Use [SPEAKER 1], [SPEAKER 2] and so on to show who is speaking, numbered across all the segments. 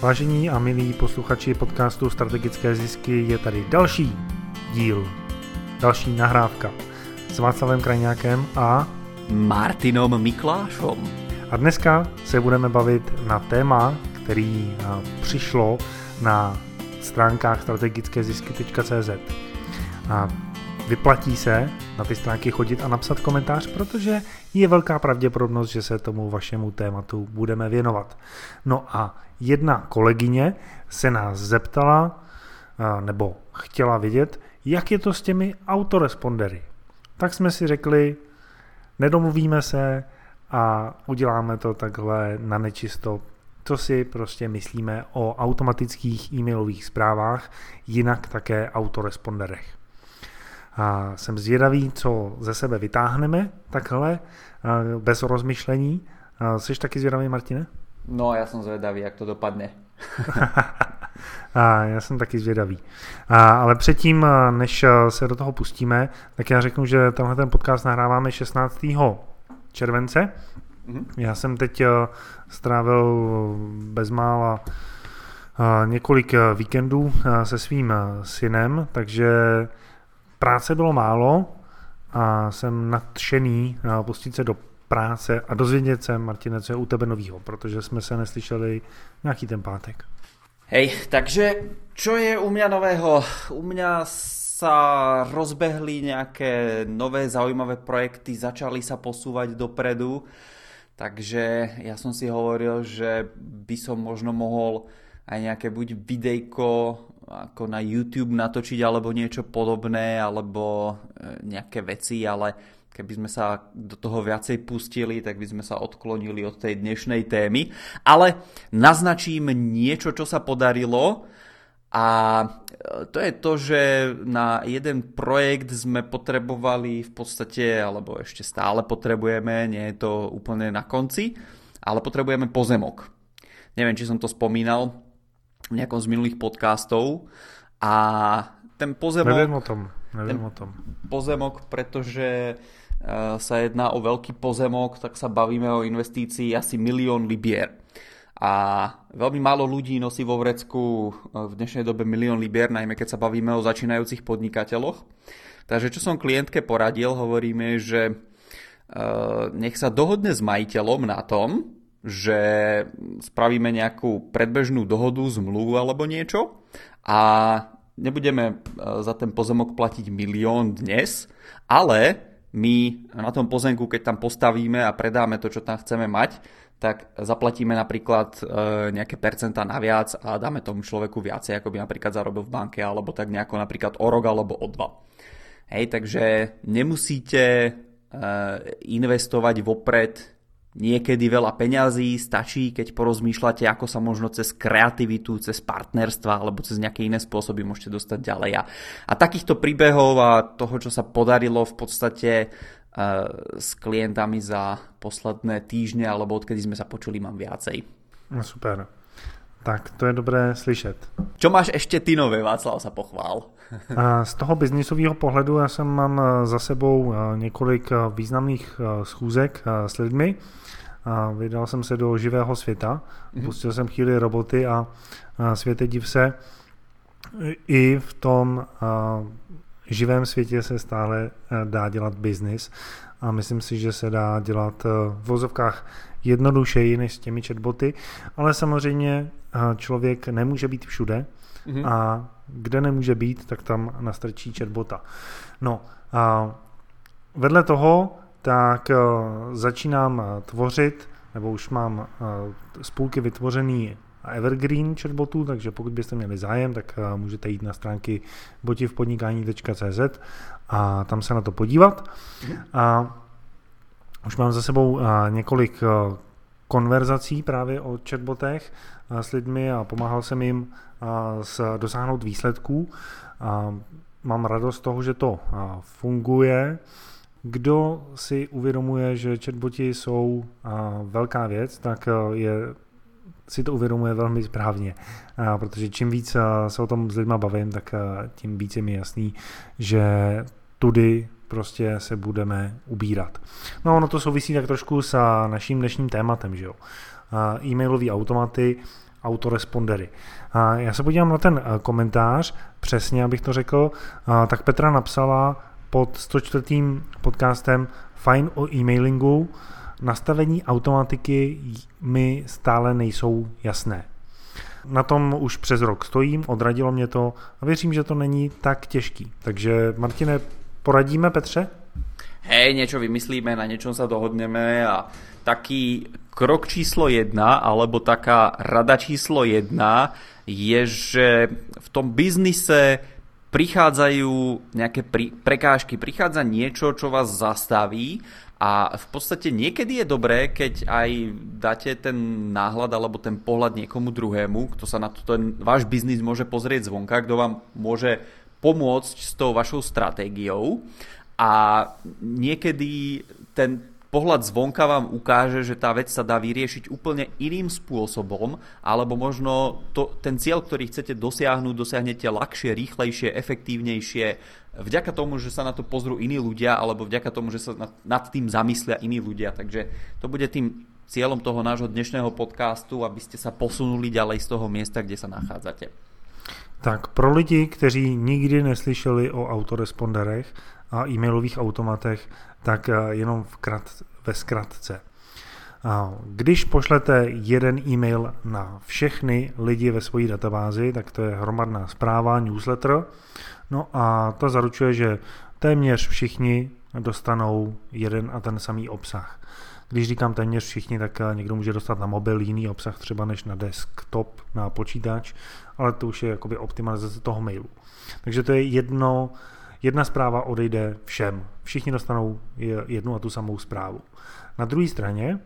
[SPEAKER 1] Vážení a milí posluchači podcastu Strategické zisky je tady další díl, další nahrávka s Václavem Krajňákem a
[SPEAKER 2] Martinom Miklášom.
[SPEAKER 1] A dneska se budeme bavit na téma, který přišlo na stránkách strategickézisky.cz. A vyplatí se na ty stránky chodit a napsat komentář, protože je velká pravděpodobnost, že se tomu vašemu tématu budeme věnovat. No a jedna kolegyně se nás zeptala, nebo chtěla vědět, jak je to s těmi autorespondery. Tak jsme si řekli, nedomluvíme se a uděláme to takhle na nečisto, co si prostě myslíme o automatických e-mailových zprávách, jinak také autoresponderech. A jsem zvědavý, co ze sebe vytáhneme takhle, bez rozmyšlení. Jsi taky zvědavý, Martine?
[SPEAKER 2] No, já jsem zvědavý, jak to dopadne.
[SPEAKER 1] a já jsem taky zvědavý. A, ale předtím, než se do toho pustíme, tak já řeknu, že tenhle ten podcast nahráváme 16. července. Mm-hmm. Já jsem teď strávil bezmála několik víkendů se svým synem, takže práce bylo málo a jsem nadšený pustit se do práce a dozvědět se, Martine, co je u tebe novýho, protože jsme se neslyšeli nějaký ten pátek.
[SPEAKER 2] Hej, takže čo je u mě nového? U mě sa rozbehli nějaké nové zaujímavé projekty, začali sa posúvať dopredu, takže ja som si hovoril, že by som možno mohol aj nejaké buď videjko ako na YouTube natočiť alebo niečo podobné, alebo e, nejaké veci, ale keby sme sa do toho viacej pustili, tak by sme sa odklonili od tej dnešnej témy. Ale naznačím niečo, čo sa podarilo a e, to je to, že na jeden projekt sme potrebovali v podstate, alebo ešte stále potrebujeme, nie je to úplne na konci, ale potrebujeme pozemok. Neviem, či som to spomínal, nejakom z minulých podcastov a ten pozemok...
[SPEAKER 1] Neviem o tom, neviem o tom.
[SPEAKER 2] Pozemok, pretože uh, sa jedná o veľký pozemok, tak sa bavíme o investícii asi milión libier. A veľmi málo ľudí nosí vo vrecku e, v dnešnej dobe milión libier, najmä keď sa bavíme o začínajúcich podnikateľoch. Takže čo som klientke poradil, hovoríme, že uh, nech sa dohodne s majiteľom na tom, že spravíme nejakú predbežnú dohodu, zmluvu alebo niečo a nebudeme e, za ten pozemok platiť milión dnes, ale my na tom pozemku, keď tam postavíme a predáme to, čo tam chceme mať, tak zaplatíme napríklad e, nejaké percentá naviac a dáme tomu človeku viacej, ako by napríklad zarobil v banke, alebo tak nejako napríklad o rok alebo o dva. Hej, takže nemusíte e, investovať vopred niekedy veľa peňazí, stačí, keď porozmýšľate, ako sa možno cez kreativitu, cez partnerstva alebo cez nejaké iné spôsoby môžete dostať ďalej. A, a takýchto príbehov a toho, čo sa podarilo v podstate uh, s klientami za posledné týždne alebo odkedy sme sa počuli, mám viacej.
[SPEAKER 1] No super. Tak to je dobré slyšet.
[SPEAKER 2] Čo máš ještě ty nové, Václav, sa pochvál.
[SPEAKER 1] Z toho biznisového pohledu já jsem mám e, za sebou e, několik významných schůzek s lidmi, a vydal jsem se do živého světa, mm-hmm. pustil jsem chvíli roboty a, světe div se, i v tom živém světě se stále dá dělat biznis a myslím si, že se dá dělat v vozovkách jednodušeji než s těmi chatboty, ale samozřejmě člověk nemůže být všude mm-hmm. a kde nemůže být, tak tam nastrčí chatbota. No a vedle toho tak eh, začínám eh, tvořit, nebo už mám eh, spůlky vytvořený Evergreen chatbotů, takže pokud byste měli zájem, tak můžete jít na stránky botivpodnikání.cz a tam se na to podívat. A už mám za sebou několik konverzací právě o chatbotech s lidmi a pomáhal jsem jim dosáhnout výsledků. Mám radost z toho, že to funguje kdo si uvědomuje, že chatboti jsou velká věc, tak je si to uvědomuje velmi správně, protože čím víc se o tom s lidma bavím, tak tím víc je mi jasný, že tudy prostě se budeme ubírat. No ono to souvisí tak trošku s naším dnešním tématem, že jo. E-mailové automaty autorespondery. Já se podívám na ten komentář, přesně abych to řekl, tak Petra napsala pod 104. podcastem Fine o e-mailingu, nastavení automatiky mi stále nejsou jasné. Na tom už přes rok stojím, odradilo mě to a věřím, že to není tak těžký. Takže Martine, poradíme Petře?
[SPEAKER 2] Hej, niečo vymyslíme, na niečom sa dohodneme a taký krok číslo jedna, alebo taká rada číslo jedna je, že v tom biznise prichádzajú nejaké prekážky, prichádza niečo, čo vás zastaví a v podstate niekedy je dobré, keď aj dáte ten náhľad alebo ten pohľad niekomu druhému, kto sa na to, ten váš biznis môže pozrieť zvonka, kto vám môže pomôcť s tou vašou stratégiou a niekedy ten pohľad zvonka vám ukáže, že tá vec sa dá vyriešiť úplne iným spôsobom, alebo možno to, ten cieľ, ktorý chcete dosiahnuť, dosiahnete ľahšie, rýchlejšie, efektívnejšie, vďaka tomu, že sa na to pozrú iní ľudia, alebo vďaka tomu, že sa nad, nad tým zamyslia iní ľudia. Takže to bude tým cieľom toho nášho dnešného podcastu, aby ste sa posunuli ďalej z toho miesta, kde sa nachádzate.
[SPEAKER 1] Tak pro lidi, kteří nikdy neslyšeli o autoresponderech a e-mailových automatech, tak eh, jenom v krat, ve zkratce. Když pošlete jeden e-mail na všechny lidi ve své databázi, tak to je hromadná zpráva, newsletter. No a to zaručuje, že téměř všichni dostanou jeden a ten samý obsah. Když říkám téměř všichni, tak eh, někdo může dostat na mobil jiný obsah třeba než na desktop, na počítač, ale to už je jakoby optimalizace toho mailu. Takže to je jedno, jedna zpráva odejde všem. Všichni dostanou jednu a tu samou zprávu. Na druhé straně,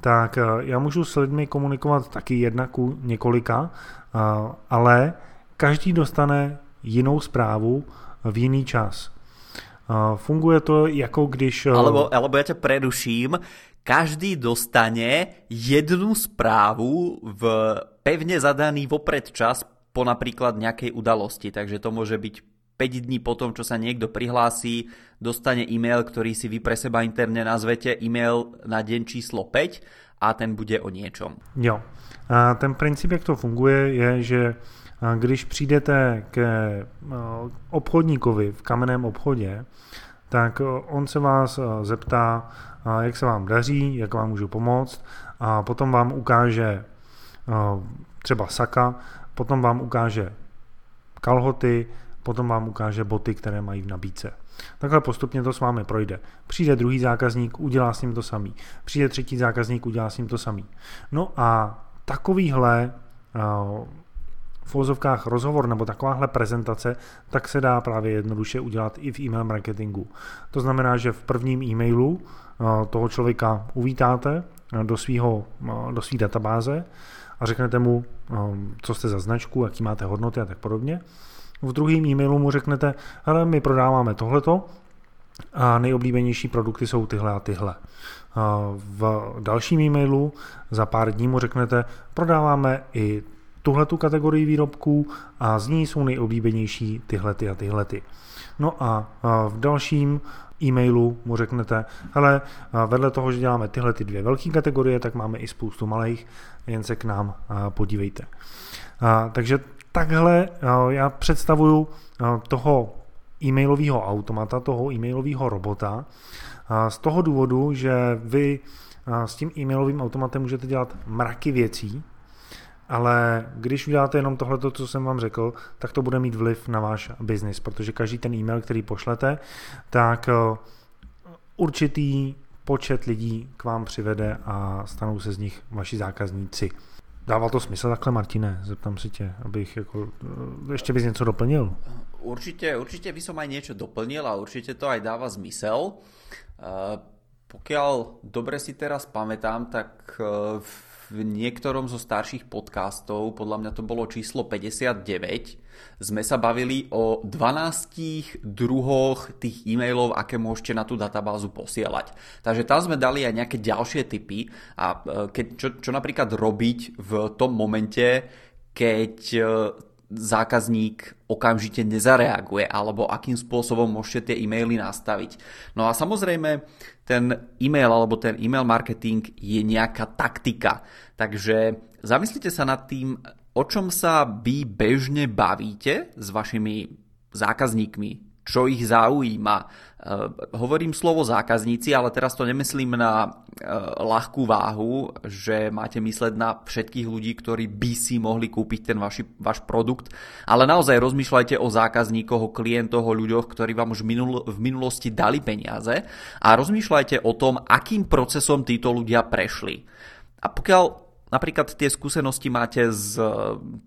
[SPEAKER 1] tak eh, já můžu s lidmi komunikovat taky jedna ku několika, eh, ale každý dostane jinou zprávu v jiný čas. Funguje to jako když...
[SPEAKER 2] Alebo, alebo já tě preduším, každý dostane jednu správu v pevne zadaný vopred čas po napríklad nejakej udalosti. Takže to môže byť 5 dní potom, čo sa niekto prihlási, dostane e-mail, ktorý si vy pre seba interne nazvete e-mail na deň číslo 5 a ten bude o niečom.
[SPEAKER 1] Jo. A ten princip, jak to funguje, je, že když přijdete ke obchodníkovi v kamenném obchodě, tak on se vás zeptá, jak se vám daří, jak vám můžu pomoct a potom vám ukáže třeba saka, potom vám ukáže kalhoty, potom vám ukáže boty, které mají v nabídce. Takhle postupně to s vámi projde. Přijde druhý zákazník, udělá s ním to samý. Přijde třetí zákazník, udělá s ním to samý. No a takovýhle v uvozovkách rozhovor nebo takováhle prezentace, tak se dá právě jednoduše udělat i v e-mail marketingu. To znamená, že v prvním e-mailu eh, toho člověka uvítáte eh, do svého eh, do svý databáze a řeknete mu, co jste za značku, jaký máte hodnoty a tak podobně. V druhém e-mailu mu řeknete, hele, my prodáváme tohleto a nejoblíbenější produkty jsou tyhle a tyhle. V dalším e-mailu za pár dní mu řeknete, prodáváme i tuhle tu kategorii výrobků a z ní jsou nejoblíbenější tyhle ty a tyhle ty. No a v dalším e-mailu mu řeknete, hele, vedle toho, že děláme tyhle ty dvě velké kategorie, tak máme i spoustu malých, jen se k nám podívejte. Takže takhle já představuju toho e-mailového automata, toho e-mailového robota, z toho důvodu, že vy s tím e-mailovým automatem můžete dělat mraky věcí, ale když uděláte jenom tohle, co jsem vám řekl, tak to bude mít vliv na váš biznis, protože každý ten e-mail, který pošlete, tak eh, určitý počet lidí k vám přivede a stanou se z nich vaši zákazníci. Dává to smysl takhle, Martine? Zeptám si tě, abych jako, eh, ještě bys něco doplnil.
[SPEAKER 2] Určitě, určitě by som aj niečo doplnil a určitě to aj dáva zmysel. Uh, pokiaľ dobre si teraz pamätám, tak uh, v niektorom zo starších podcastov, podľa mňa to bolo číslo 59, sme sa bavili o 12 druhoch tých e-mailov, aké môžete na tú databázu posielať. Takže tam sme dali aj nejaké ďalšie typy a e, keď, čo, čo napríklad robiť v tom momente, keď e, zákazník okamžite nezareaguje, alebo akým spôsobom môžete tie e-maily nastaviť. No a samozrejme, ten e-mail alebo ten e-mail marketing je nejaká taktika. Takže zamyslite sa nad tým, o čom sa vy bežne bavíte s vašimi zákazníkmi, čo ich zaujíma. E, hovorím slovo zákazníci, ale teraz to nemyslím na e, ľahkú váhu, že máte mysleť na všetkých ľudí, ktorí by si mohli kúpiť ten vaši, váš produkt, ale naozaj rozmýšľajte o zákazníkoch, o klientoch, o ľuďoch, ktorí vám už minul, v minulosti dali peniaze a rozmýšľajte o tom, akým procesom títo ľudia prešli. A pokiaľ Napríklad tie skúsenosti máte z e,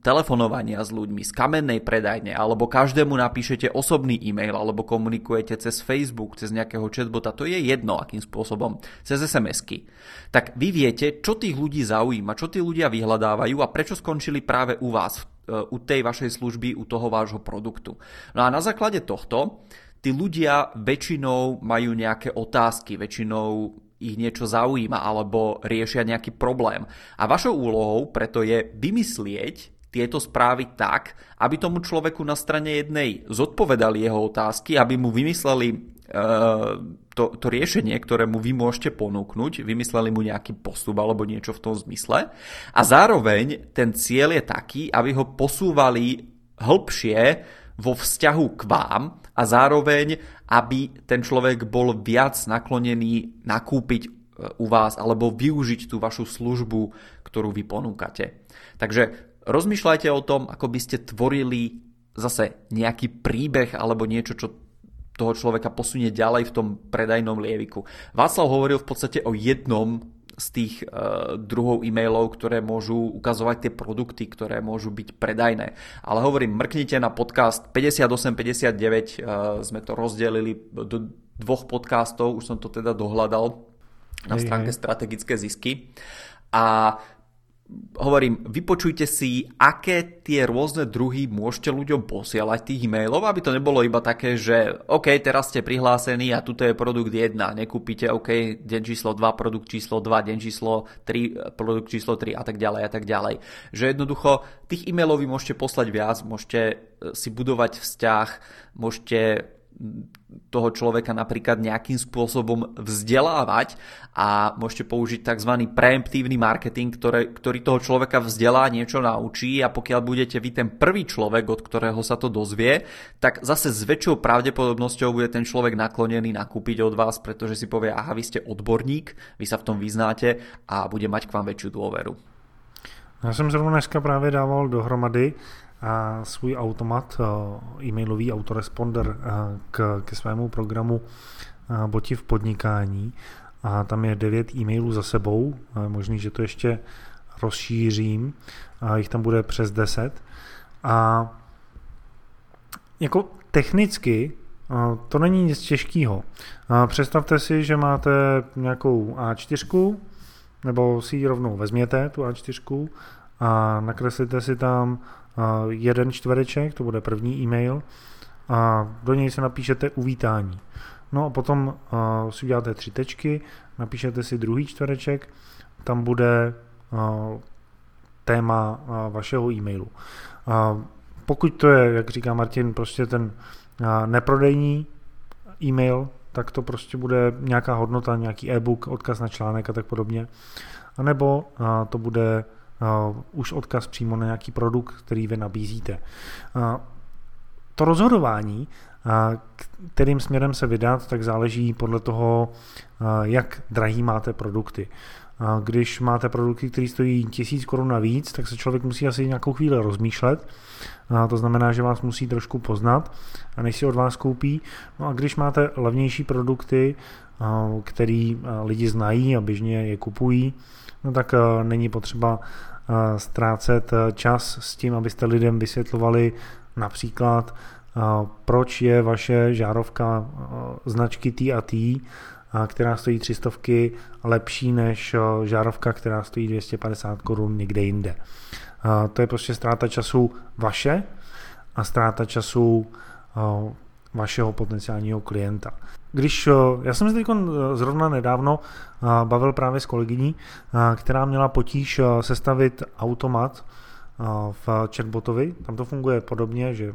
[SPEAKER 2] telefonovania s ľuďmi, z kamennej predajne, alebo každému napíšete osobný e-mail, alebo komunikujete cez Facebook, cez nejakého chatbota, to je jedno, akým spôsobom, cez SMS-ky. Tak vy viete, čo tých ľudí zaujíma, čo tí ľudia vyhľadávajú a prečo skončili práve u vás, e, u tej vašej služby, u toho vášho produktu. No a na základe tohto tí ľudia väčšinou majú nejaké otázky, väčšinou ich niečo zaujíma alebo riešia nejaký problém. A vašou úlohou preto je vymyslieť tieto správy tak, aby tomu človeku na strane jednej zodpovedali jeho otázky, aby mu vymysleli uh, to, to riešenie, ktoré mu vy môžete ponúknuť, vymysleli mu nejaký postup alebo niečo v tom zmysle. A zároveň ten cieľ je taký, aby ho posúvali hĺbšie vo vzťahu k vám a zároveň, aby ten človek bol viac naklonený nakúpiť e, u vás alebo využiť tú vašu službu, ktorú vy ponúkate. Takže rozmýšľajte o tom, ako by ste tvorili zase nejaký príbeh alebo niečo, čo toho človeka posunie ďalej v tom predajnom lieviku. Václav hovoril v podstate o jednom z tých uh, druhov e-mailov, ktoré môžu ukazovať tie produkty, ktoré môžu byť predajné. Ale hovorím, mrknite na podcast 5859, uh, e, sme to rozdelili do dvoch podcastov, už som to teda dohľadal na stránke strategické zisky. A hovorím, vypočujte si, aké tie rôzne druhy môžete ľuďom posielať tých e-mailov, aby to nebolo iba také, že OK, teraz ste prihlásení a tuto je produkt 1, nekúpite OK, deň číslo 2, produkt číslo 2, deň číslo 3, produkt číslo 3 a tak ďalej a tak ďalej. Že jednoducho tých e-mailov vy môžete poslať viac, môžete si budovať vzťah, môžete toho človeka napríklad nejakým spôsobom vzdelávať a môžete použiť tzv. preemptívny marketing, ktoré, ktorý toho človeka vzdelá, niečo naučí a pokiaľ budete vy ten prvý človek, od ktorého sa to dozvie, tak zase s väčšou pravdepodobnosťou bude ten človek naklonený nakúpiť od vás, pretože si povie, aha, vy ste odborník, vy sa v tom vyznáte a bude mať k vám väčšiu dôveru.
[SPEAKER 1] Já jsem zrovna dneska právě dával dohromady a svůj automat, eh, e-mailový autoresponder eh, k, ke svému programu eh, Boti v podnikání a tam je 9 e-mailů za sebou, možný, že to ještě rozšířím, a jich tam bude přes 10 a jako technicky to není nic těžkého. Představte si, že máte nějakou A4, nebo si ji rovnou vezměte, tu A4, a nakreslíte si tam jeden čtvereček, to bude první e-mail, a do něj se napíšete uvítání. No a potom si uděláte tři tečky, napíšete si druhý čtvereček, tam bude téma vašeho e-mailu. Pokud to je, jak říká Martin, prostě ten neprodejní e-mail, tak to prostě bude nějaká hodnota, nějaký e-book, odkaz na článek a tak podobně. A nebo to bude už odkaz přímo na nějaký produkt, který vy nabízíte. To rozhodování, kterým směrem se vydat, tak záleží podle toho, jak drahý máte produkty. Když máte produkty, které stojí tisíc korun navíc, tak se člověk musí asi nějakou chvíli rozmýšlet. Uh, to znamená, že vás musí trošku poznat, a než si od vás koupí. No a když máte levnější produkty, který lidi znají a běžně je kupují, no tak není potřeba ztrácet čas s tím, abyste lidem vysvětlovali například, proč je vaše žárovka značky T&T, uh, která stojí 300 lepší než žárovka, která stojí 250 korun někde jinde. To je prostě ztráta času vaše a ztráta času vašeho potenciálního klienta. Když, já jsem se teď zrovna nedávno bavil právě s kolegyní, která měla potíž sestavit automat v chatbotovi. Tam to funguje podobně, že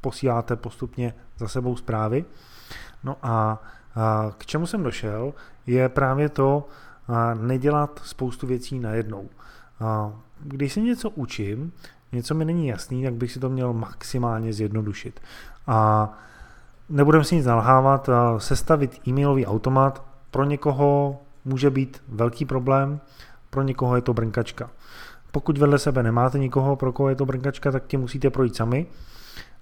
[SPEAKER 1] posíláte postupně za sebou zprávy. No a k čemu jsem došel, je právě to nedělat spoustu věcí najednou. Když se něco učím, něco mi není jasný, tak bych si to měl maximálně zjednodušit. A nebudeme si nic nalhávat, sestavit e-mailový automat pro někoho může být velký problém, pro někoho je to brnkačka. Pokud vedle sebe nemáte nikoho, pro koho je to brnkačka, tak ti musíte projít sami.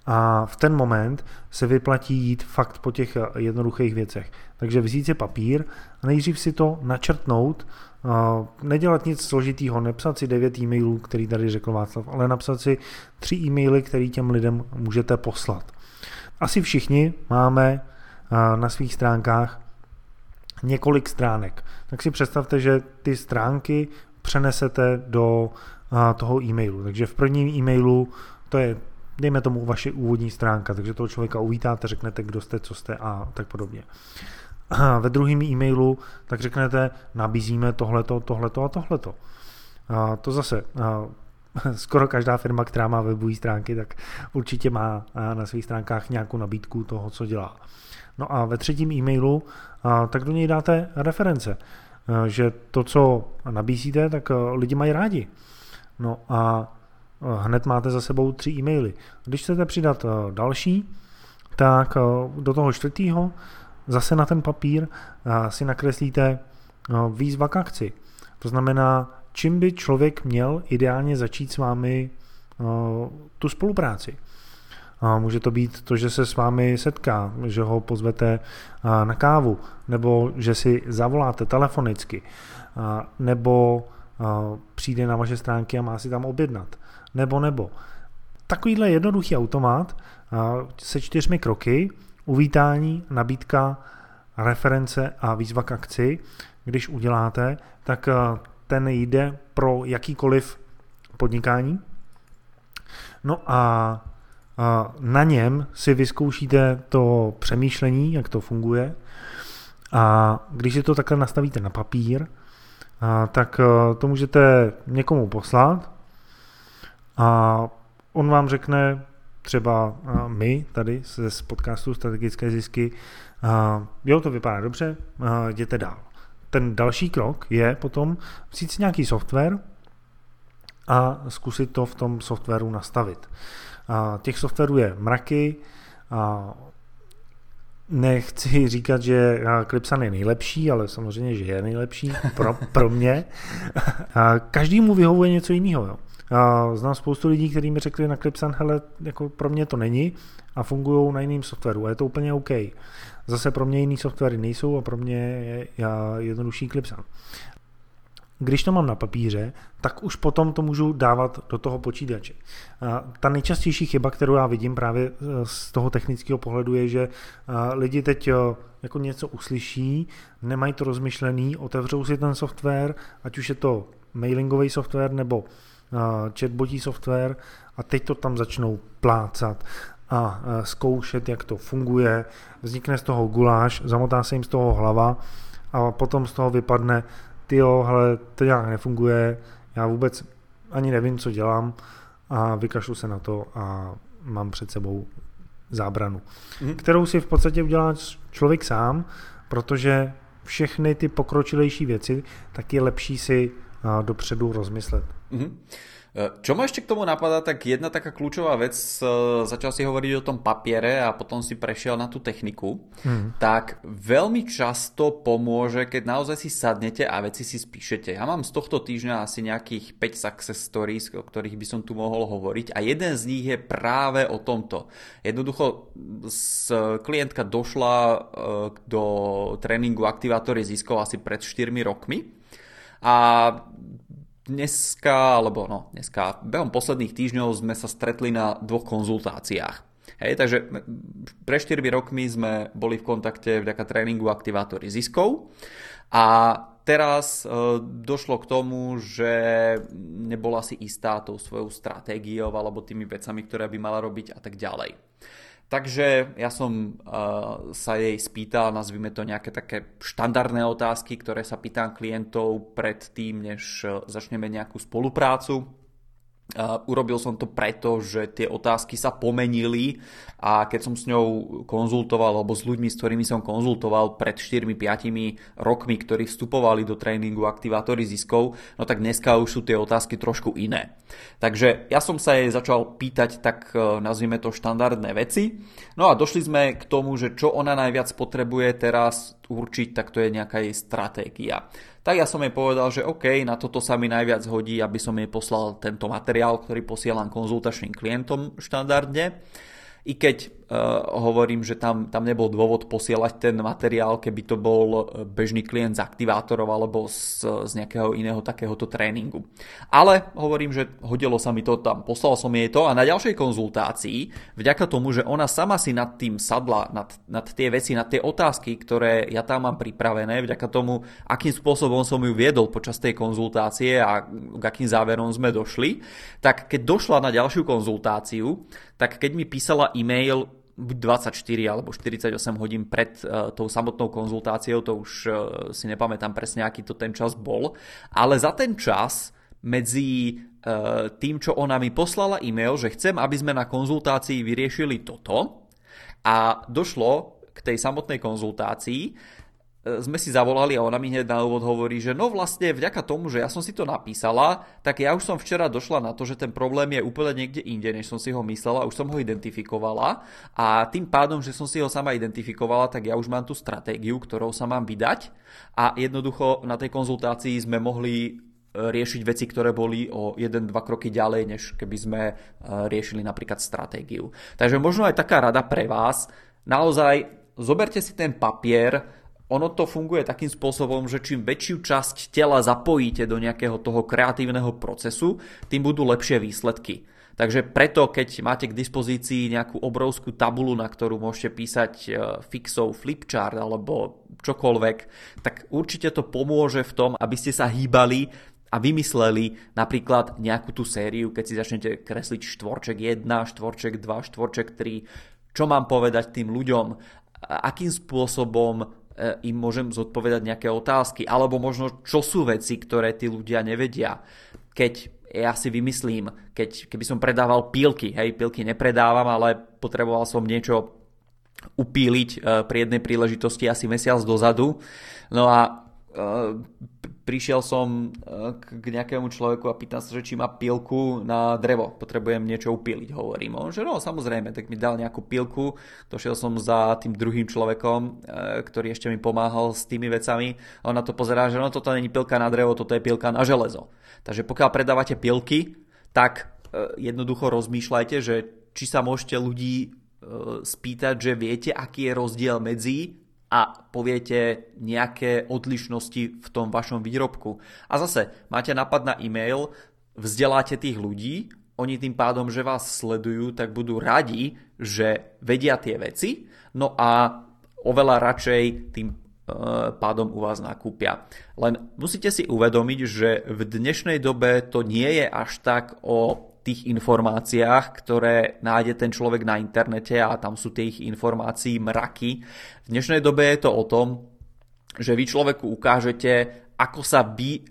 [SPEAKER 1] A v ten moment se vyplatí jít fakt po těch jednoduchých věcech. Takže vzít si papír a nejdřív si to načrtnout, nedělat nic složitýho, nepsat si devět e-mailů, který tady řekl Václav, ale napsat si tři e-maily, který těm lidem můžete poslat. Asi všichni máme na svých stránkách několik stránek. Tak si představte, že ty stránky přenesete do toho e-mailu. Takže v prvním e-mailu to je, dejme tomu, vaše úvodní stránka, takže toho člověka uvítáte, řeknete, kdo jste, co jste a tak podobně. A ve druhém e-mailu tak řeknete, nabízíme tohleto, tohleto a tohleto. A to zase a skoro každá firma, která má webové stránky, tak určitě má na svých stránkách nějakou nabídku toho, co dělá. No a ve třetím e-mailu tak do něj dáte reference, že to, co nabízíte, tak lidi mají rádi. No a hned máte za sebou tři e-maily. Když chcete přidat další, tak do toho čtvrtého zase na ten papír si nakreslíte výzva k akci. To znamená, čím by člověk měl ideálně začít s vámi tu spolupráci. Může to být to, že se s vámi setká, že ho pozvete na kávu, nebo že si zavoláte telefonicky, nebo přijde na vaše stránky a má si tam objednat. Nebo, nebo. Takovýhle jednoduchý automat se čtyřmi kroky, uvítání, nabídka, reference a výzva k akci, když uděláte, tak ten jde pro jakýkoliv podnikání. No a na něm si vyzkoušíte to přemýšlení, jak to funguje. A když si to takhle nastavíte na papír, tak to můžete někomu poslat a on vám řekne, třeba my tady z podcastu Strategické zisky, jo, to vypadá dobře, jděte dál. Ten další krok je potom vzít si nějaký software a zkusit to v tom softwaru nastavit. Těch softwarů je mraky nechci říkat, že Clipsan je nejlepší, ale samozřejmě, že je nejlepší pro, pro mě. A každý mu vyhovuje něco jiného. Jo. Znám spoustu lidí, kteří mi řekli na Clipsan, hele, jako pro mě to není a fungují na jiném softwaru a je to úplně OK. Zase pro mě jiný softwary nejsou a pro mě je jednodušší Clipsan. Když to mám na papíře, tak už potom to můžu dávat do toho počítače. Ta nejčastější chyba, kterou já vidím právě e, z toho technického pohledu, je, že e, lidi teď e, jako něco uslyší, nemají to rozmyšlený, otevřou si ten software, ať už je to mailingový software nebo chatbotí software a teď to tam začnou plácat a zkoušet, jak to funguje. Vznikne z toho guláš, zamotá se jim z toho hlava a potom z toho vypadne ty jo, hele, to nějak nefunguje, já vůbec ani nevím, co dělám a vykašlu se na to a mám před sebou zábranu, mm. kterou si v podstatě udělá člověk sám, protože všechny ty pokročilejší věci, tak je lepší si dopředu rozmyslet. Mm.
[SPEAKER 2] Čo ma ešte k tomu napadá, tak jedna taká kľúčová vec, začal si hovoriť o tom papiere a potom si prešiel na tú techniku, hmm. tak veľmi často pomôže, keď naozaj si sadnete a veci si spíšete. Ja mám z tohto týždňa asi nejakých 5 success stories, o ktorých by som tu mohol hovoriť a jeden z nich je práve o tomto. Jednoducho klientka došla e, do tréningu aktivátory ziskov asi pred 4 rokmi a dneska, alebo no dneska, behom posledných týždňov sme sa stretli na dvoch konzultáciách. Hej, takže pre 4 rokmi sme boli v kontakte vďaka tréningu aktivátory ziskov a teraz e, došlo k tomu, že nebola si istá tou svojou stratégiou alebo tými vecami, ktoré by mala robiť a tak ďalej. Takže ja som uh, sa jej spýtal, nazvime to nejaké také štandardné otázky, ktoré sa pýtam klientov pred tým, než začneme nejakú spoluprácu. Urobil som to preto, že tie otázky sa pomenili a keď som s ňou konzultoval, alebo s ľuďmi, s ktorými som konzultoval pred 4-5 rokmi, ktorí vstupovali do tréningu aktivátory ziskov, no tak dneska už sú tie otázky trošku iné. Takže ja som sa jej začal pýtať tak uh, nazvime to štandardné veci. No a došli sme k tomu, že čo ona najviac potrebuje teraz určiť, tak to je nejaká jej stratégia tak ja som jej povedal, že OK, na toto sa mi najviac hodí, aby som jej poslal tento materiál, ktorý posielam konzultačným klientom štandardne. I keď hovorím, že tam, tam nebol dôvod posielať ten materiál, keby to bol eh, bežný klient z aktivátorov alebo z, z nejakého iného takéhoto tréningu. Ale hovorím, že hodilo sa mi to tam, poslal som jej to a na ďalšej konzultácii, vďaka tomu, že ona sama si nad tým sadla, nad, nad tie veci, nad tie otázky, ktoré ja tam mám pripravené, vďaka tomu, akým spôsobom som ju viedol počas tej konzultácie a k akým záverom sme došli, tak keď došla na ďalšiu konzultáciu, tak keď mi písala e-mail buď 24 alebo 48 hodín pred uh, tou samotnou konzultáciou, to už uh, si nepamätám presne, aký to ten čas bol, ale za ten čas medzi uh, tým, čo ona mi poslala e-mail, že chcem, aby sme na konzultácii vyriešili toto a došlo k tej samotnej konzultácii, sme si zavolali a ona mi hneď na úvod hovorí, že no vlastne vďaka tomu, že ja som si to napísala, tak ja už som včera došla na to, že ten problém je úplne niekde inde, než som si ho myslela, už som ho identifikovala. A tým pádom, že som si ho sama identifikovala, tak ja už mám tú stratégiu, ktorou sa mám vydať. A jednoducho na tej konzultácii sme mohli e, riešiť veci, ktoré boli o 1-2 kroky ďalej, než keby sme e, riešili napríklad stratégiu. Takže možno aj taká rada pre vás, naozaj zoberte si ten papier, ono to funguje takým spôsobom, že čím väčšiu časť tela zapojíte do nejakého toho kreatívneho procesu, tým budú lepšie výsledky. Takže preto, keď máte k dispozícii nejakú obrovskú tabulu, na ktorú môžete písať e, fixov, flipchart alebo čokoľvek, tak určite to pomôže v tom, aby ste sa hýbali a vymysleli napríklad nejakú tú sériu, keď si začnete kresliť štvorček 1, štvorček 2, štvorček 3, čo mám povedať tým ľuďom, akým spôsobom im môžem zodpovedať nejaké otázky, alebo možno čo sú veci, ktoré tí ľudia nevedia. Keď ja si vymyslím, keď, keby som predával pílky, hej, pílky nepredávam, ale potreboval som niečo upíliť e, pri jednej príležitosti asi mesiac dozadu. No a e, prišiel som eh, k nejakému človeku a pýtam sa, že či má pilku na drevo. Potrebujem niečo upíliť, hovorím. On, že no, samozrejme, tak mi dal nejakú pilku. Došiel som za tým druhým človekom, eh, ktorý ešte mi pomáhal s tými vecami. A on na to pozerá, že no, toto není pilka na drevo, toto je pilka na železo. Takže pokiaľ predávate pilky, tak eh, jednoducho rozmýšľajte, že či sa môžete ľudí spýtať, že viete, aký je rozdiel medzi a poviete nejaké odlišnosti v tom vašom výrobku. A zase máte napad na e-mail, vzdeláte tých ľudí, oni tým pádom, že vás sledujú, tak budú radi, že vedia tie veci, no a oveľa radšej tým e, pádom u vás nakúpia. Len musíte si uvedomiť, že v dnešnej dobe to nie je až tak o tých informáciách, ktoré nájde ten človek na internete a tam sú tých informácií mraky. V dnešnej dobe je to o tom, že vy človeku ukážete, ako sa vy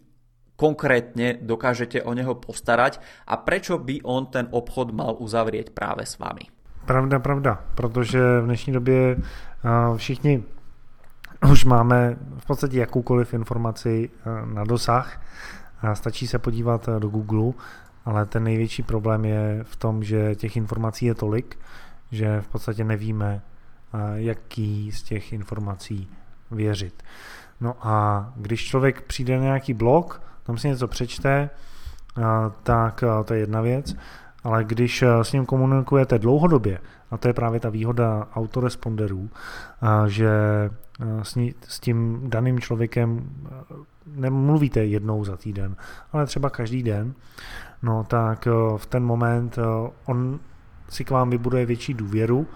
[SPEAKER 2] konkrétne dokážete o neho postarať a prečo by on ten obchod mal uzavrieť práve s vami.
[SPEAKER 1] Pravda, pravda, protože v dnešní době všichni už máme v podstatě jakoukoliv informaci na dosah. Stačí se podívat do Google ale ten největší problém je v tom, že těch informací je tolik, že v podstatě nevíme, jaký z těch informací věřit. No a když člověk přijde na nějaký blog, tam si něco přečte, tak to je jedna věc, ale když s ním komunikujete dlouhodobě, a to je právě ta výhoda autoresponderů, že s tím daným člověkem nemluvíte jednou za týden, ale třeba každý den, no tak eh, v ten moment eh, on si k vám vybuduje větší důvěru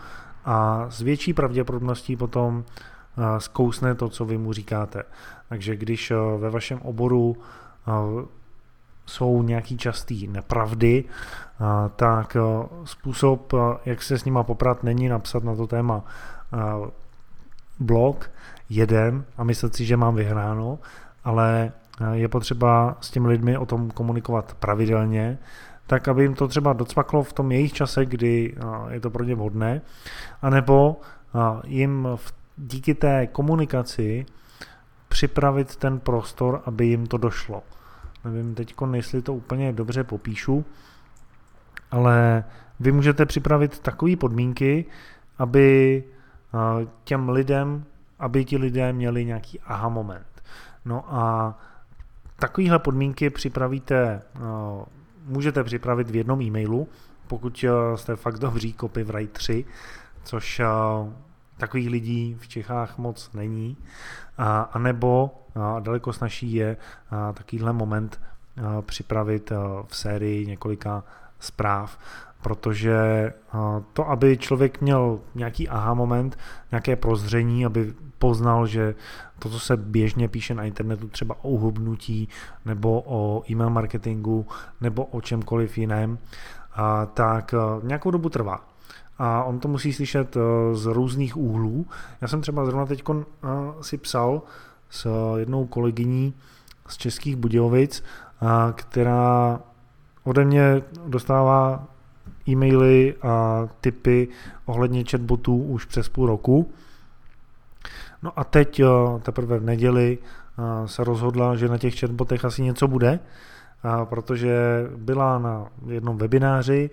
[SPEAKER 1] a s větší pravděpodobností potom eh, zkousne to, co vy mu říkáte. Takže když ve vašem oboru jsou nějaký častý nepravdy, tak způsob, jak se s nima poprat, není napsat na to téma blog jeden a myslet si, že mám vyhráno, ale je potřeba s těmi lidmi o tom komunikovat pravidelně, tak aby jim to třeba docvaklo v tom jejich čase, kdy je to pro ně vhodné, anebo jim v, díky té komunikaci připravit ten prostor, aby jim to došlo. Nevím teď, jestli to úplně dobře popíšu, ale vy můžete připravit takové podmínky, aby těm lidem, aby ti lidé měli nějaký aha moment. No a takovéhle podmínky připravíte, můžete připravit v jednom e-mailu, pokud jste fakt dobří copywriteri, což takových lidí v Čechách moc není, a, nebo daleko snažší je takovýhle moment připravit v sérii několika zpráv, protože to, aby člověk měl nějaký aha moment, nějaké prozření, aby poznal, že to, co se běžně píše na internetu, třeba o uhubnutí nebo o e-mail marketingu nebo o čemkoliv jiném, tak nějakou dobu trvá a on to musí slyšet eh, z různých úhlů. Já jsem třeba zrovna teď eh, si psal s jednou kolegyní z Českých Budějovic, eh, která ode mě dostává e-maily a tipy ohledně chatbotů už přes půl roku. No a teď teprve v neděli se rozhodla, že na těch chatbotech asi něco bude, protože byla na jednom webináři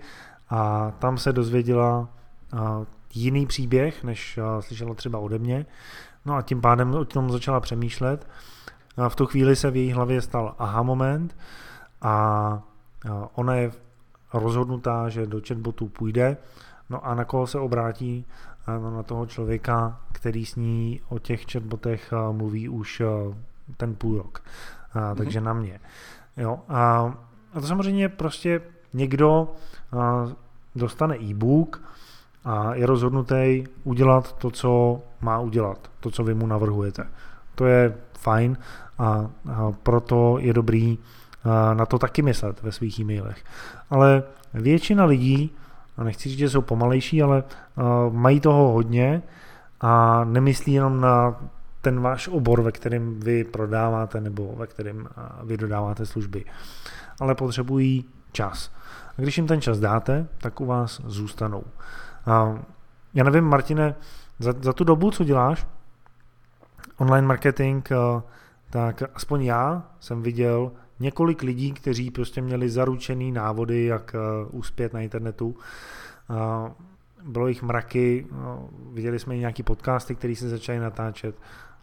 [SPEAKER 1] a tam se dozvěděla jiný příběh, než slyšela třeba ode mě. No a tím pádem o tom začala přemýšlet. V tu chvíli se v její hlavě stal aha moment a ona je rozhodnutá, že do chatbotu půjde. No a na koho se obrátí? No, na toho člověka, který s ní o těch chatbotech mluví už ten půl rok. A, takže mm-hmm. na mě. Jo, a, a to samozřejmě prostě někdo dostane e-book a je rozhodnutý udělat to, co má udělat, to, co vy mu navrhujete. To je fajn a, a proto je dobrý na to taky myslet ve svých e-mailech. Ale většina lidí, a nechci říct, že jsou pomalejší, ale mají toho hodně a nemyslí jenom na ten váš obor, ve kterém vy prodáváte nebo ve kterém vy dodáváte služby. Ale potřebují čas. A když jim ten čas dáte, tak u vás zůstanou. A já nevím, Martine, za, za tu dobu, co děláš online marketing, tak aspoň já jsem viděl několik lidí, kteří prostě měli zaručený návody, jak eh, uspět na internetu. Bylo jich mraky, eh, viděli jsme i nějaký podcasty, které se začaly natáčet,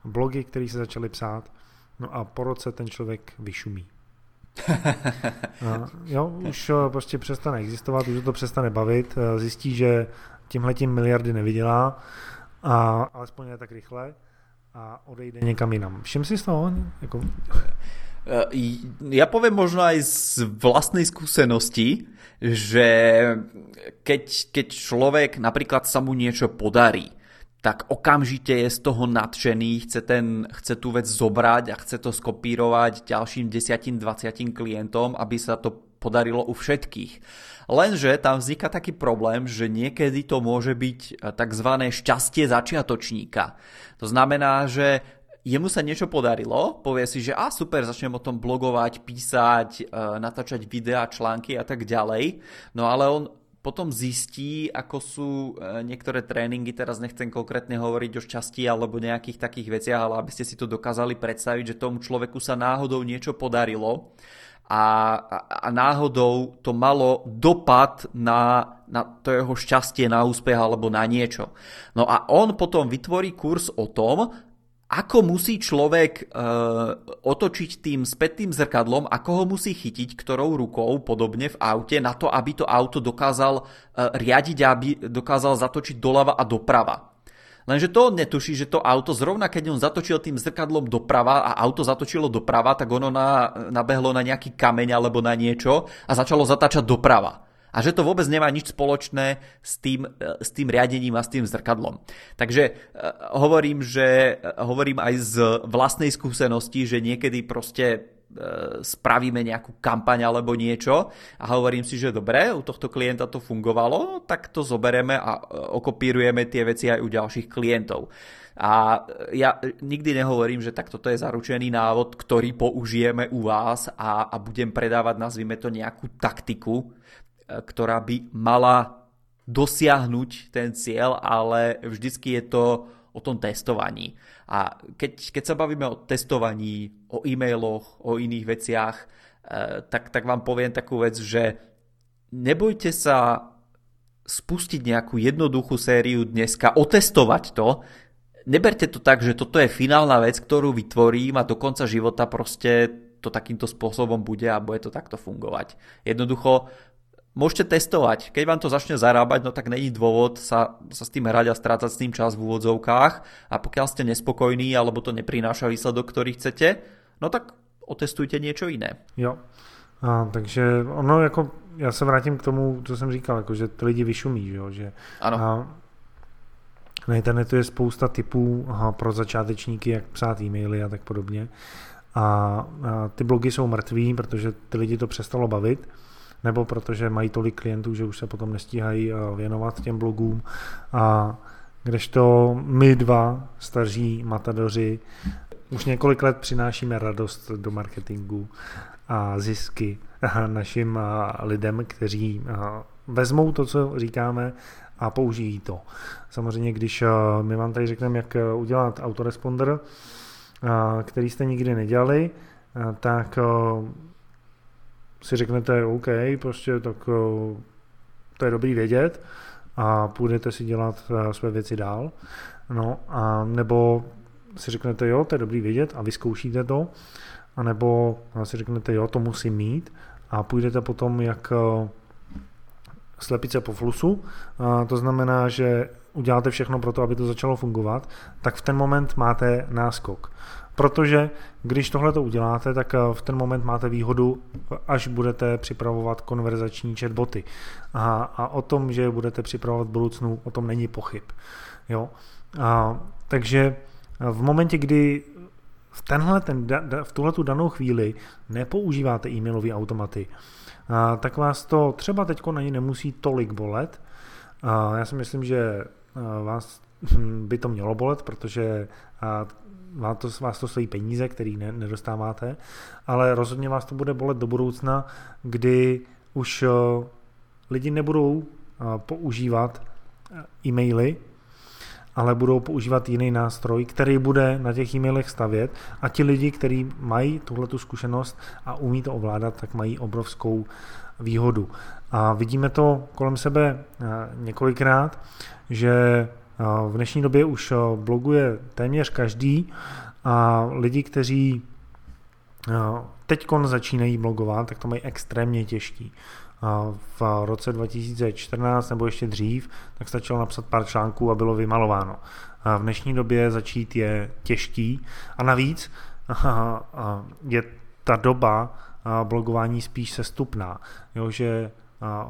[SPEAKER 1] blogy, které se začaly psát, no a po roce ten člověk vyšumí. jo, už prostě přestane existovat, už to přestane bavit, zjistí, že tímhletím miliardy nevydělá, a alespoň ne tak rychle a odejde někam jinam. Všim si z toho? Jako...
[SPEAKER 2] Ja poviem možno aj z vlastnej skúsenosti, že keď, keď človek napríklad sa mu niečo podarí, tak okamžite je z toho nadšený, chce, ten, chce tú vec zobrať a chce to skopírovať ďalším 10-20 klientom, aby sa to podarilo u všetkých. Lenže tam vzniká taký problém, že niekedy to môže byť eh, tzv. šťastie začiatočníka. To znamená, že jemu sa niečo podarilo, povie si, že a super, začnem o tom blogovať, písať, eh, natáčať videá, články a tak ďalej. No ale on potom zistí, ako sú eh, niektoré tréningy, teraz nechcem konkrétne hovoriť o šťastí alebo nejakých takých veciach, ale aby ste si to dokázali predstaviť, že tomu človeku sa náhodou niečo podarilo a, a náhodou to malo dopad na, na to jeho šťastie, na úspech alebo na niečo. No a on potom vytvorí kurz o tom, ako musí človek e, otočiť tým spätným zrkadlom, ako ho musí chytiť, ktorou rukou, podobne v aute, na to, aby to auto dokázal e, riadiť a aby dokázal zatočiť doľava a doprava. Lenže to on netuší, že to auto zrovna keď on zatočil tým zrkadlom doprava a auto zatočilo doprava, tak ono na, nabehlo na nejaký kameň alebo na niečo a začalo zatáčať doprava. A že to vôbec nemá nič spoločné s tým, s tým riadením a s tým zrkadlom. Takže hovorím, že hovorím aj z vlastnej skúsenosti, že niekedy proste spravíme nejakú kampaň alebo niečo a hovorím si, že dobre, u tohto klienta to fungovalo, tak to zobereme a okopírujeme tie veci aj u ďalších klientov. A ja nikdy nehovorím, že tak toto je zaručený návod, ktorý použijeme u vás a, a budem predávať, nazvime to nejakú taktiku, ktorá by mala dosiahnuť ten cieľ, ale vždycky je to o tom testovaní. A keď, keď sa bavíme o testovaní, o e-mailoch, o iných veciach, e, tak, tak vám poviem takú vec, že nebojte sa spustiť nejakú jednoduchú sériu dneska, otestovať to, neberte to tak, že toto je finálna vec, ktorú vytvorím a do konca života proste to takýmto spôsobom bude a bude to takto fungovať. Jednoducho môžete testovať. Keď vám to začne zarábať, no tak není dôvod sa, sa s tým hrať a strácať s tým čas v úvodzovkách a pokiaľ ste nespokojní alebo to neprináša výsledok, ktorý chcete, no tak otestujte niečo iné.
[SPEAKER 1] Jo. A, takže ono jako, já se vrátím k tomu, co jsem říkal, jako, že ty lidi vyšumí, že, že
[SPEAKER 2] ano. A,
[SPEAKER 1] na internetu je spousta typů aha, pro začátečníky, jak psát e-maily a tak podobně. A, a ty blogy jsou mrtví, protože ty lidi to přestalo bavit, nebo protože mají tolik klientů, že už se potom nestíhají věnovat těm blogům. A kdežto my dva, staří matadoři, už několik let přinášíme radost do marketingu a zisky našim lidem, kteří vezmou to, co říkáme a použijí to. Samozřejmě, když eh, my vám tady řekneme, jak eh, udělat autoresponder, eh, který jste nikdy nedělali, tak si řeknete, OK, prostě tak to je dobrý vědět a půjdete si dělat své věci dál. No a nebo si řeknete, jo, to je dobrý vědět a vyzkoušíte to, a nebo si řeknete, jo, to musím mít a půjdete potom, jak slepice po flusu, to znamená, že uděláte všechno pro to, aby to začalo fungovat, tak v ten moment máte náskok. Protože když tohle to uděláte, tak eh, v ten moment máte výhodu, až budete připravovat konverzační chatboty. A, a o tom, že budete připravovat v budoucnu, o tom není pochyb. Jo? A, takže v momentě, kdy v, tenhle, ten, v tuhle tu danou chvíli nepoužíváte e-mailové automaty, tak vás to třeba teď na ní nemusí tolik bolet. Já si myslím, že vás hm, by to mělo bolet, protože vás to, vás to stojí peníze, které ne, nedostáváte, ale rozhodně vás to bude bolet do budoucna, kdy už lidi nebudou používat e-maily, ale budou používat jiný nástroj, který bude na těch e-mailech stavět a ti lidi, kteří mají tuhle zkušenost a umí to ovládat, tak mají obrovskou výhodu. A vidíme to kolem sebe eh, několikrát, že eh, v dnešní době už eh, bloguje téměř každý a lidi, kteří teď začínají blogovat, tak to mají extrémně těžký. V roce 2014 nebo ještě dřív, tak stačilo napsat pár článků a bylo vymalováno. V dnešní době začít je těžký. A navíc je ta doba blogování spíš sestupná, jo, že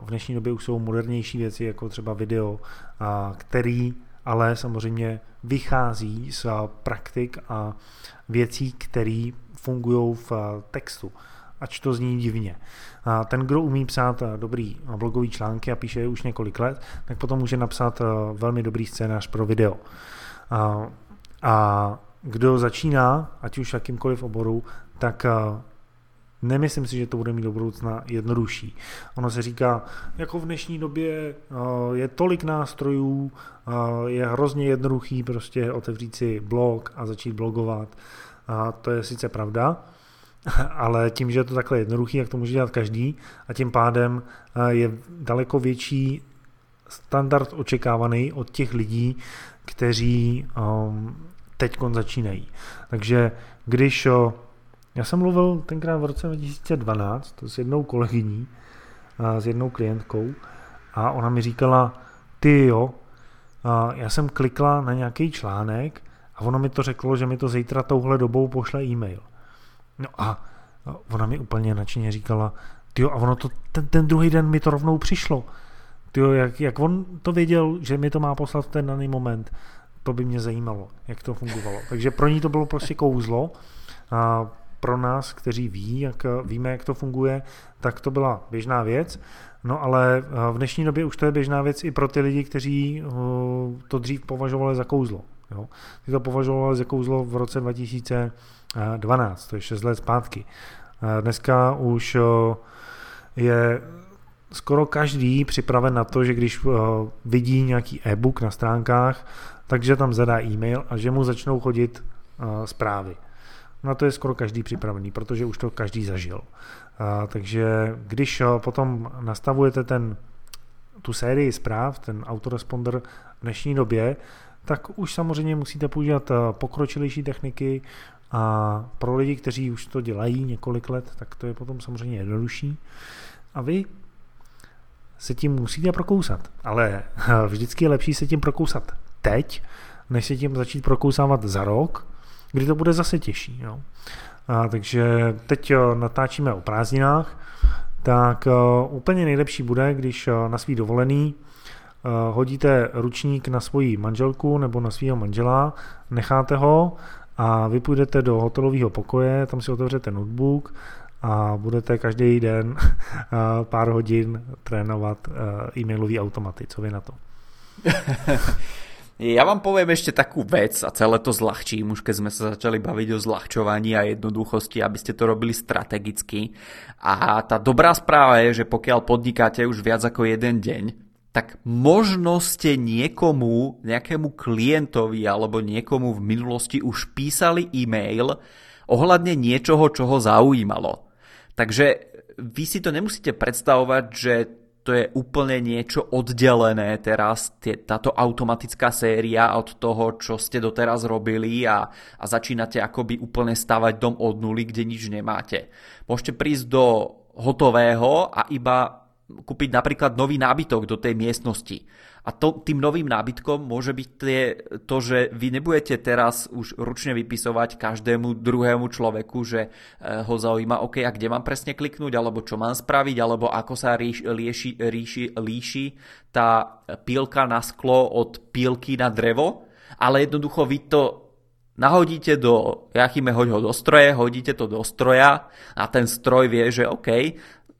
[SPEAKER 1] v dnešní době už jsou modernější věci, jako třeba video, který ale samozřejmě vychází z praktik a věcí, které fungují v textu ač to zní divně. A ten, kdo umí psát eh, dobrý blogový články a píše je už několik let, tak potom může napsat eh, velmi dobrý scénář pro video. A, a kdo začíná, ať už jakýmkoliv oboru, tak eh, Nemyslím si, že to bude mít do budoucna jednodušší. Ono se říká, jako v dnešní době je tolik nástrojů, je hrozně jednoduchý prostě otevřít si blog a začít blogovat. A to je sice pravda, ale tím, že je to takhle jednoduchý, jak to může dělat každý a tím pádem eh, je daleko větší standard očekávaný od těch lidí, kteří um, teď začínají. Takže když já jsem mluvil tenkrát v roce 2012 to s jednou kolegyní, s jednou klientkou a ona mi říkala, ty jo, já jsem klikla na nějaký článek a ono mi to řeklo, že mi to zítra touhle dobou pošle e-mail. No a ona mi úplně nadšeně říkala, ty a ono to, ten, ten druhý den mi to rovnou přišlo. Tyjo, jak, jak on to věděl, že mi to má poslat v ten daný moment, to by mě zajímalo, jak to fungovalo. Takže pro ní to bylo prostě kouzlo. A pro nás, kteří ví, jak, víme, jak to funguje, tak to byla běžná věc. No ale v dnešní době už to je běžná věc i pro ty lidi, kteří to dřív považovali za kouzlo. Jo. Ty to považovali za kouzlo v roce 2012, to je 6 let zpátky. Dneska už je skoro každý připraven na to, že když vidí nějaký e-book na stránkách, takže tam zadá e-mail a že mu začnou chodit zprávy. Na to je skoro každý připravený, protože už to každý zažil. Takže když potom nastavujete ten, tu sérii zpráv, ten autoresponder v dnešní době, tak už samozřejmě musíte používat pokročilejší techniky a pro lidi, kteří už to dělají několik let, tak to je potom samozřejmě jednodušší. A vy se tím musíte prokousat, ale vždycky je lepší se tím prokousat teď, než se tím začít prokousávat za rok, kdy to bude zase těžší. Jo. A, takže teď natáčíme o prázdninách, tak uh, úplně nejlepší bude, když uh, na svý dovolený hodíte ručník na svoji manželku nebo na svého manžela, necháte ho a vy půjdete do hotelového pokoje, tam si otevřete notebook a budete každý den pár hodin trénovat e-mailový automaty. Co vy na to?
[SPEAKER 2] Ja vám poviem ešte takú vec a celé to zľahčím, už keď sme sa začali baviť o zľahčovaní a jednoduchosti, aby ste to robili strategicky. A tá dobrá správa je, že pokiaľ podnikáte už viac ako jeden deň, tak možno ste niekomu, nejakému klientovi alebo niekomu v minulosti už písali e-mail ohľadne niečoho, čo ho zaujímalo. Takže vy si to nemusíte predstavovať, že to je úplne niečo oddelené teraz, tie, táto automatická séria od toho, čo ste doteraz robili a, a začínate akoby úplne stavať dom od nuly, kde nič nemáte. Môžete prísť do hotového a iba kúpiť napríklad nový nábytok do tej miestnosti a to, tým novým nábytkom môže byť tie, to, že vy nebudete teraz už ručne vypisovať každému druhému človeku, že eh, ho zaujíma, OK, a kde mám presne kliknúť, alebo čo mám spraviť, alebo ako sa ríš, lieši, ríši, líši tá pílka na sklo od pílky na drevo, ale jednoducho vy to nahodíte do, Jachime, hoď ho do stroje, hodíte to do stroja a ten stroj vie, že OK,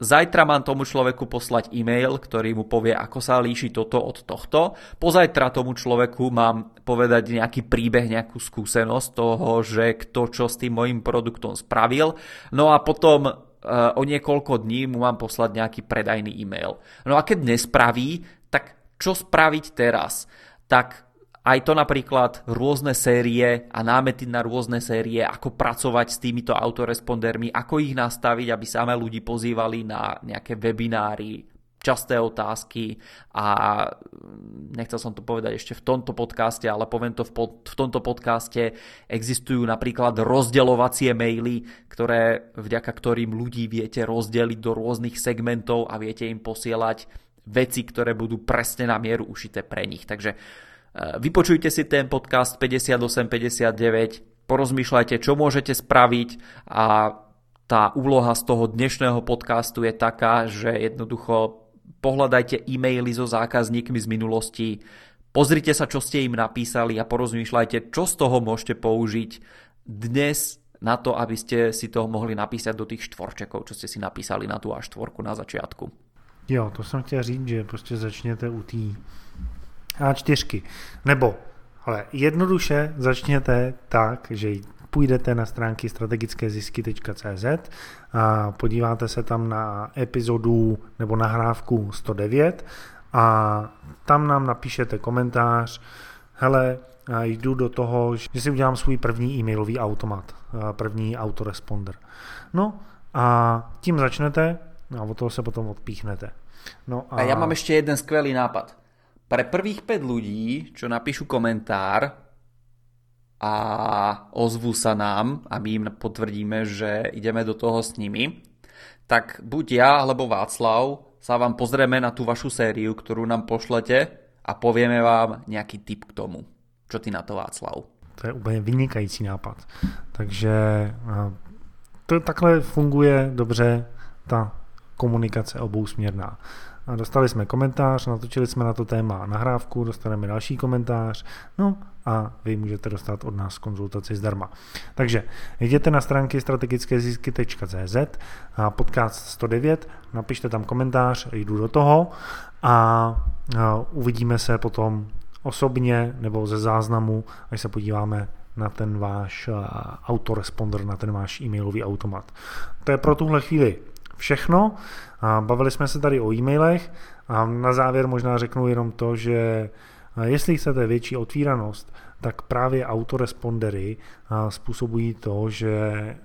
[SPEAKER 2] Zajtra mám tomu človeku poslať e-mail, ktorý mu povie, ako sa líši toto od tohto. Pozajtra tomu človeku mám povedať nejaký príbeh, nejakú skúsenosť toho, že kto čo s tým mojim produktom spravil. No a potom uh, o niekoľko dní mu mám poslať nejaký predajný e-mail. No a keď nespraví, tak čo spraviť teraz? Tak aj to napríklad rôzne série a námety na rôzne série, ako pracovať s týmito autorespondermi, ako ich nastaviť, aby samé ľudí pozývali na nejaké webináry, časté otázky a nechcel som to povedať ešte v tomto podcaste, ale poviem to v, pod, v tomto podcaste, existujú napríklad rozdeľovacie maily, ktoré, vďaka ktorým ľudí viete rozdeliť do rôznych segmentov a viete im posielať veci, ktoré budú presne na mieru ušité pre nich. Takže vypočujte si ten podcast 58-59, porozmýšľajte, čo môžete spraviť a tá úloha z toho dnešného podcastu je taká, že jednoducho pohľadajte e-maily so zákazníkmi z minulosti, pozrite sa, čo ste im napísali a porozmýšľajte, čo z toho môžete použiť dnes na to, aby ste si toho mohli napísať do tých štvorčekov, čo ste si napísali na tú až štvorku na začiatku.
[SPEAKER 1] Jo, to jsem chtěl říct, že prostě začněte u té a4. Nebo, ale jednoduše začněte tak, že půjdete na stránky strategickézisky.cz a podíváte se tam na epizodu nebo nahrávku 109 a tam nám napíšete komentář, hele, jdu do toho, že si udělám svůj první e-mailový automat, první autoresponder. No a tím začnete a od toho se potom odpíchnete. No
[SPEAKER 2] a... a já mám ještě jeden skvělý nápad. Pre prvých 5 ľudí, čo napíšu komentár a ozvú sa nám a my im potvrdíme, že ideme do toho s nimi, tak buď ja alebo Václav sa vám pozrieme na tú vašu sériu, ktorú nám pošlete a povieme vám nejaký tip k tomu. Čo ty na to Václav?
[SPEAKER 1] To je úplně vynikající nápad. Takže to takhle funguje dobře ta komunikace obousměrná. A dostali jsme komentář, natočili jsme na to téma nahrávku, dostaneme další komentář, no a vy můžete dostat od nás konzultaci zdarma. Takže jděte na stránky strategickézisky.cz a podcast 109, napište tam komentář, jdu do toho a uvidíme se potom osobně nebo ze záznamu, až se podíváme na ten váš autoresponder, na ten váš e-mailový automat. To je pro tuhle chvíli všechno. Bavili jsme se tady o e-mailech a na závěr možná řeknu jenom to, že jestli chcete větší otvíranost, tak právě autorespondery způsobují to, že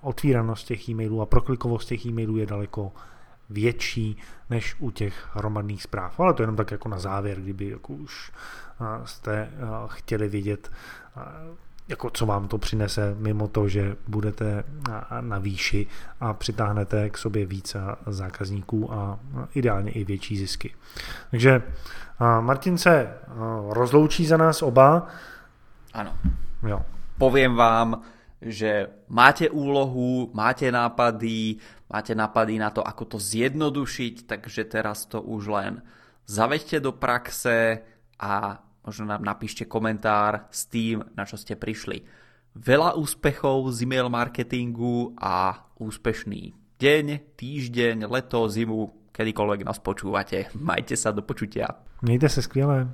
[SPEAKER 1] otvíranost těch e-mailů a proklikovost těch e-mailů je daleko větší než u těch hromadných zpráv. Ale to jenom tak jako na závěr, kdyby jako už jste chtěli vidět, jako co vám to přinese mimo to, že budete na výši a přitáhnete k sobě více zákazníků a ideálně i větší zisky. Takže Martin se rozloučí za nás oba.
[SPEAKER 2] Ano. Jo. Poviem vám, že máte úlohu, máte nápady, máte nápady na to, ako to zjednodušiť, takže teraz to už len zaveďte do praxe a možno nám napíšte komentár s tým, na čo ste prišli. Veľa úspechov z e-mail marketingu a úspešný deň, týždeň, leto, zimu, kedykoľvek nás počúvate. Majte sa do počutia.
[SPEAKER 1] Mějte se skvěle.